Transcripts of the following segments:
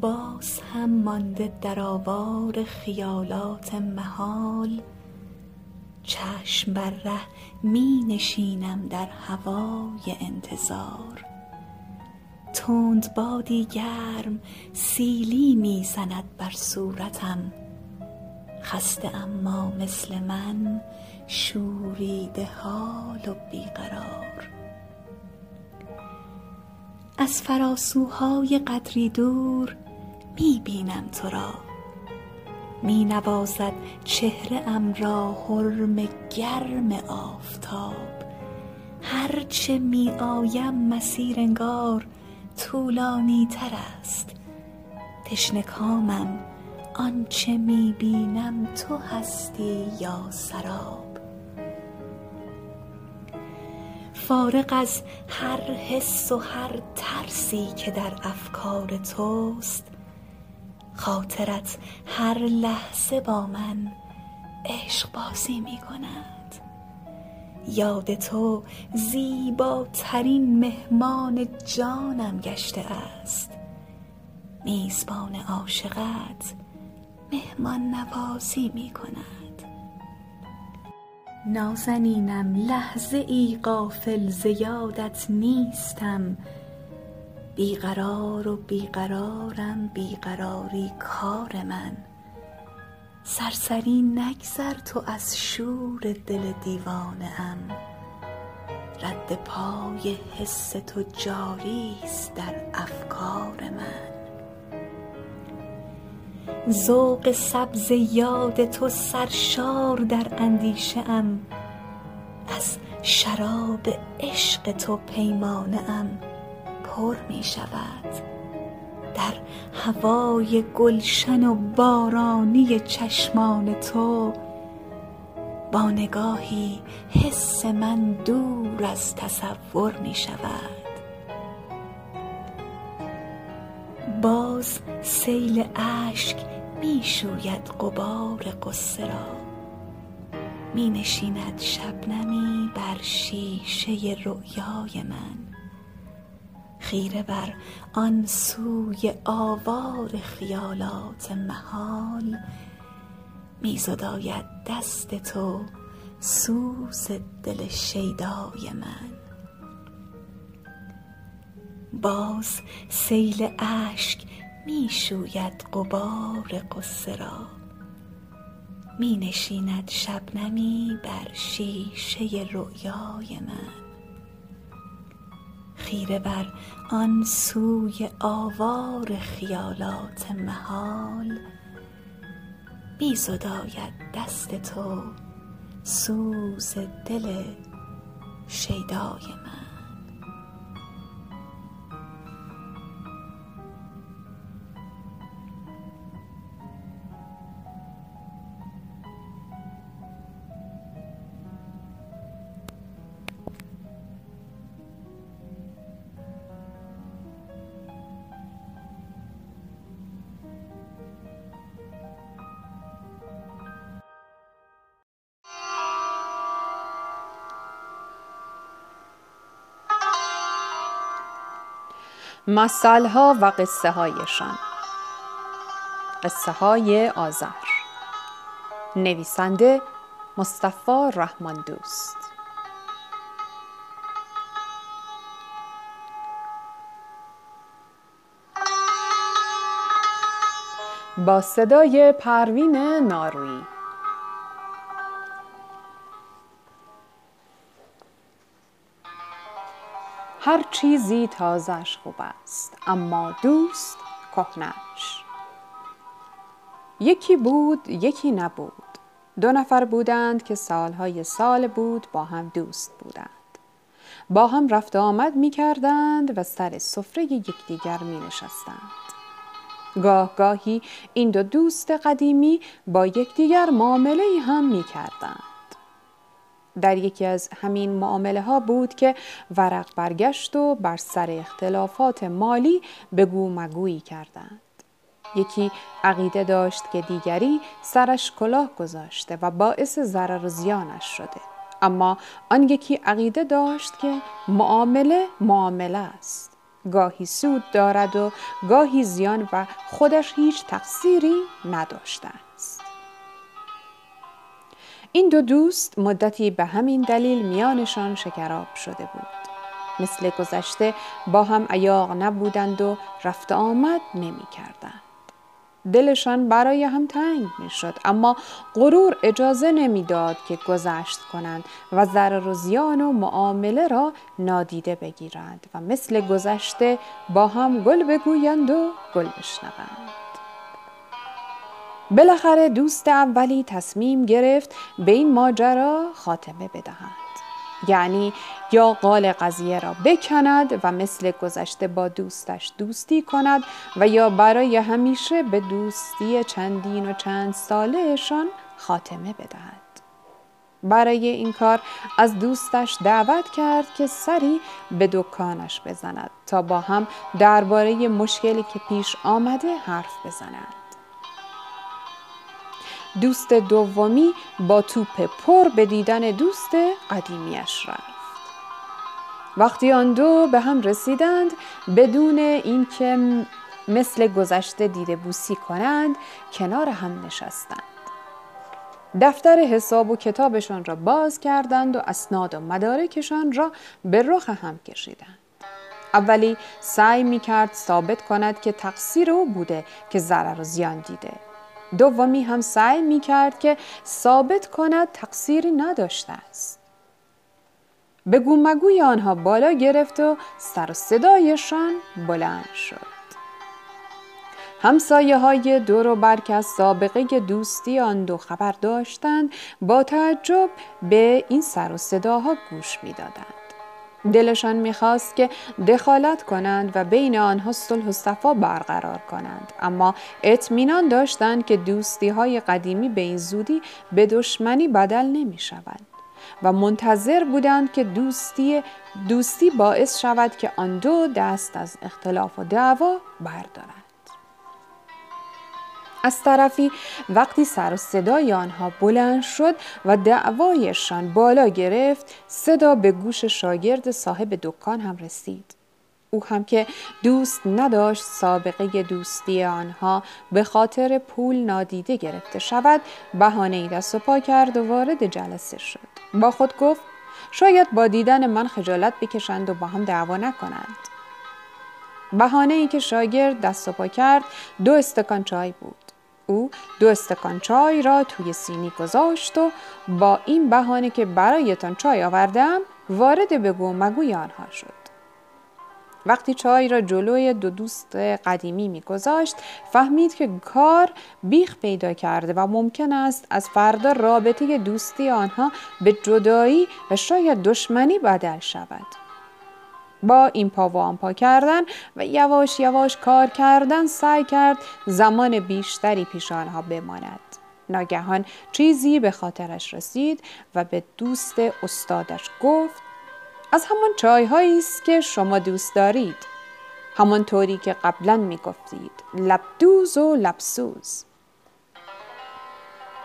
باز هم مانده در آوار خیالات محال. چشم بر ره می نشینم در هوای انتظار. تند بادی گرم سیلی می زند بر صورتم. خسته اما مثل من شوریده حال و بی قرار از فراسوهای قدری دور می بینم تو را. می نوازد چهره ام را حرم گرم آفتاب. هر چه می آیم مسیر انگار طولانی تر است. تشنه کامم آنچه می بینم تو هستی یا سراب. فارغ از هر حس و هر ترسی که در افکار توست خاطرت هر لحظه با من عشقبازی می کند. یاد تو زیباترین مهمان جانم گشته است. میزبان عاشقت مهمان نوازی می کند. نازنینم لحظه ای غافل ز یادت نیستم. بی قرار و بی قرارم بی قراری کار من. سرسری نگذر تو از شور دل دیوانه ام. رد پای حس تو جاری است در افکار من. ذوق سبز یاد تو سرشار در اندیشه ام. از شراب عشق تو پیمانه پر می شود. در هوای گلشن و بارانی چشمان تو با نگاهی حس من دور از تصور می شود. باز سیل اشک می شوید غبار غصه را. می نشیند شبنمی بر شیشه رؤیای من. خیره بر آن سوی آوار خیالات محال می زداید دست تو سوز دل شیدای من. باز سیل اشک می شوید غبار غصه را. می نشیند شبنمی بر شیشه رؤیای من. خیره بر آن سوی آوار خیالات محال. می زداید دست تو سوز دل شیدای من. مثلها و قصه هایشان قصه های آذر. نویسنده مصطفی رحمان دوست. با صدای پروین نارویی هر چیزی تازهش خوب است اما دوست کهنهاش. یکی بود یکی نبود. دو نفر بودند که سالهای سال بود با هم دوست بودند. با هم رفت آمد می کردند و سر سفره یکدیگر می نشستند گاه گاهی این دو دوست قدیمی با یکدیگر معامله هم می کردند در یکی از همین معامله ها بود که ورق برگشت و بر سر اختلافات مالی بگو مگویی کردند. یکی عقیده داشت که دیگری سرش کلاه گذاشته و باعث ضرر و زیانش شده. اما آن یکی عقیده داشت که معامله معامله است. گاهی سود دارد و گاهی زیان و خودش هیچ تقصیری نداشته است این دو دوست مدتی به همین دلیل میانشان شکراب شده بود مثل گذشته با هم ایاق نبودند و رفت آمد نمی کردند. دلشان برای هم تنگ می شد اما غرور اجازه نمی‌داد که گذشت کنند و ضرر و زیان و معامله را نادیده بگیرند و مثل گذشته با هم گل بگویند و گل بشنوند بالاخره دوست اولی تصمیم گرفت به این ماجرا خاتمه بدهد. یعنی یا قال قضیه را بکند و مثل گذشته با دوستش دوستی کند و یا برای همیشه به دوستی چندین و چند سالهشان خاتمه بدهد. برای این کار از دوستش دعوت کرد که سری به دکانش بزند تا با هم درباره مشکلی که پیش آمده حرف بزنند دوست دومی با توپ پر به دیدن دوست قدیمیش رفت. وقتی آن دو به هم رسیدند بدون اینکه مثل گذشته دیده بوسی کنند کنار هم نشستند. دفتر حساب و کتابشان را باز کردند و اسناد و مدارکشان را به رخ هم کشیدند. اولی سعی می کرد ثابت کند که تقصیر او بوده که ضرر و زیان دیده. دومی هم سعی می کرد که ثابت کند تقصیری نداشته است. به گومگوی آنها بالا گرفت و سر و صدایشان بلند شد. همسایه های دور و بر که از سابقه دوستی آن دو خبر داشتند با تعجب به این سر و صداها گوش می‌دادند. دلشان می‌خواست که دخالت کنند و بین آنها صلح و صفا برقرار کنند. اما اطمینان داشتند که دوستی های قدیمی به این زودی به دشمنی بدل نمی شود و منتظر بودند که دوستی دوستی باعث شود که آن دو دست از اختلاف و دعوا بردارند. از طرفی وقتی سر و صدای آنها بلند شد و دعوایشان بالا گرفت صدا به گوش شاگرد صاحب دکان هم رسید. او هم که دوست نداشت سابقه دوستی آنها به خاطر پول نادیده گرفته شود بهانه ای دست و پا کرد و وارد جلسه شد. با خود گفت شاید با دیدن من خجالت بکشند و با هم دعوا نکنند. بهانه ای که شاگرد دست و پا کرد دو استکان چای بود. او دو استکان چای را توی سینی گذاشت و با این بهانه که برایتان چای آوردم وارد به مگوی آنها شد. وقتی چای را جلوی دو دوست قدیمی میگذاشت فهمید که کار بیخ پیدا کرده و ممکن است از فردا رابطه دوستی آنها به جدایی و شاید دشمنی بدل شود. با این پا و آن پا کردن و یواش یواش کار کردن سعی کرد زمان بیشتری پیش آنها بماند. ناگهان چیزی به خاطرش رسید و به دوست استادش گفت از همان چایهایی است که شما دوست دارید. همانطوری که قبلا می گفتید لبدوز و لبسوز.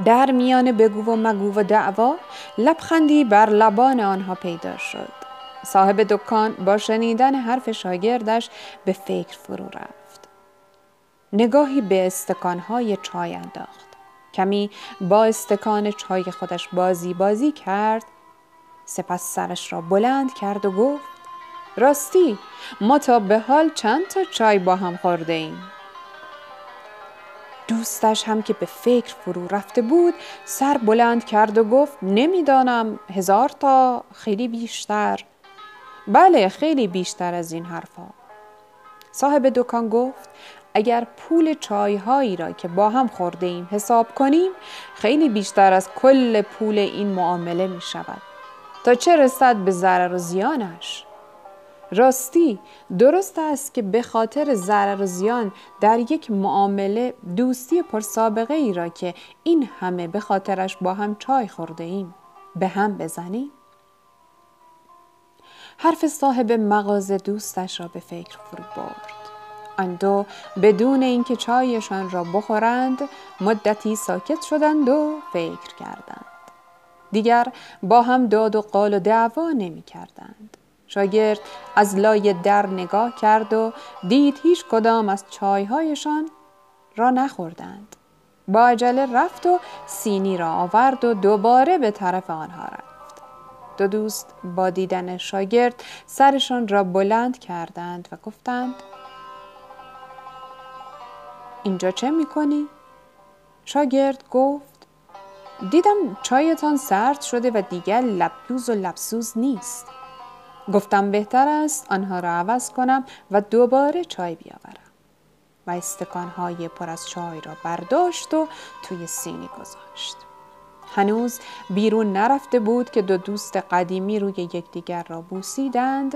در میان بگو و مگو و دعوا لبخندی بر لبان آنها پیدا شد. صاحب دکان با شنیدن حرف شاگردش به فکر فرو رفت. نگاهی به استکانهای چای انداخت. کمی با استکان چای خودش بازی بازی کرد سپس سرش را بلند کرد و گفت راستی ما تا به حال چند تا چای با هم خورده ایم دوستش هم که به فکر فرو رفته بود سر بلند کرد و گفت نمی‌دانم هزار تا خیلی بیشتر بله خیلی بیشتر از این حرفها صاحب دکان گفت اگر پول چایهایی را که با هم خورده ایم حساب کنیم خیلی بیشتر از کل پول این معامله می شود. تا چه رسد به ضرر و زیانش؟ راستی درست است که به خاطر ضرر و زیان در یک معامله دوستی پرسابقه ای را که این همه به خاطرش با هم چای خورده ایم به هم بزنیم؟ حرف صاحب مغازه دوستش را به فکر فرو برد آن دو بدون اینکه چایشان را بخورند مدتی ساکت شدند و فکر کردند دیگر با هم داد و قال و دعوا نمی کردند شاگرد از لای در نگاه کرد و دید هیچ کدام از چایهایشان را نخوردند. با عجله رفت و سینی را آورد و دوباره به طرف آنها رفت. دو دوست با دیدن شاگرد سرشان را بلند کردند و گفتند اینجا چه می‌کنی؟ شاگرد گفت دیدم چایتان سرد شده و دیگر لبدوز و لبسوز نیست. گفتم بهتر است آنها را عوض کنم و دوباره چای بیاورم. و استکانهای پر از چای را برداشت و توی سینی گذاشت. هنوز بیرون نرفته بود که دو دوست قدیمی روی یکدیگر را بوسیدند.